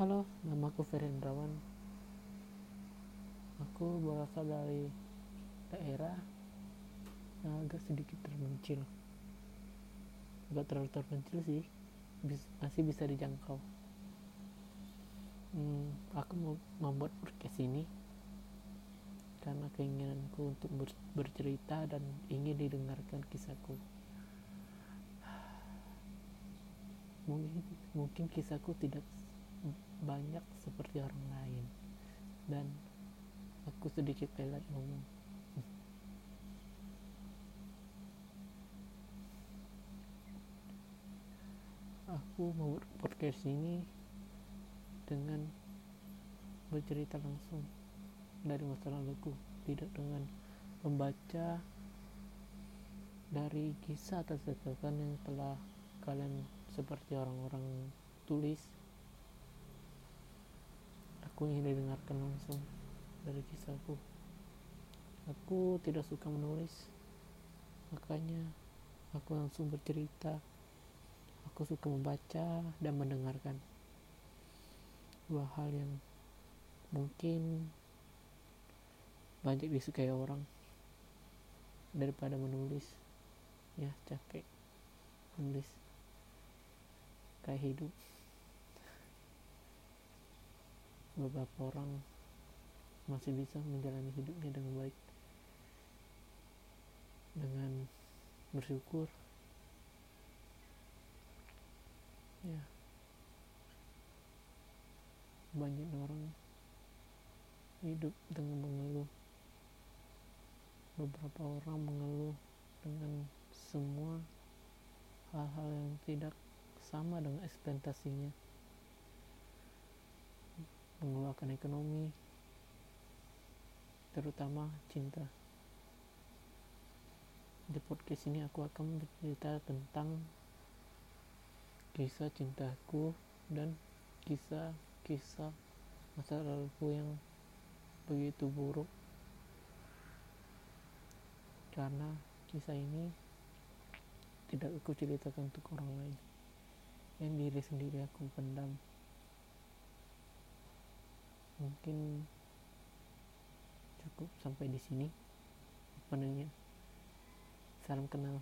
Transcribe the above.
Halo, namaku Ferendrawan. Aku berasal dari daerah yang agak sedikit terpencil. Agak terlalu terpencil sih, bis- masih bisa dijangkau. Hmm, aku mau membuat podcast ini karena keinginanku untuk ber- bercerita dan ingin didengarkan kisahku. Mungkin, mungkin kisahku tidak banyak seperti orang lain. Dan aku sedikit pelat ngomong aku mau podcast ini dengan bercerita langsung dari masa laluku tidak dengan membaca dari kisah atau yang telah kalian seperti orang-orang tulis aku ingin didengarkan langsung dari kisahku. Aku tidak suka menulis makanya aku langsung bercerita. Aku suka membaca dan mendengarkan dua hal yang mungkin banyak disukai orang daripada menulis. Ya capek menulis. Kayak hidup beberapa orang masih bisa menjalani hidupnya dengan baik dengan bersyukur. Ya. Banyak orang hidup dengan mengeluh. Beberapa orang mengeluh dengan semua hal-hal yang tidak sama dengan ekspektasinya mengeluarkan ekonomi terutama cinta. Di podcast ini aku akan bercerita tentang kisah cintaku dan kisah-kisah masa laluku yang begitu buruk. Karena kisah ini tidak aku ceritakan untuk orang lain. Yang diri sendiri aku pendam mungkin cukup sampai di sini. Apa nanya salam kenal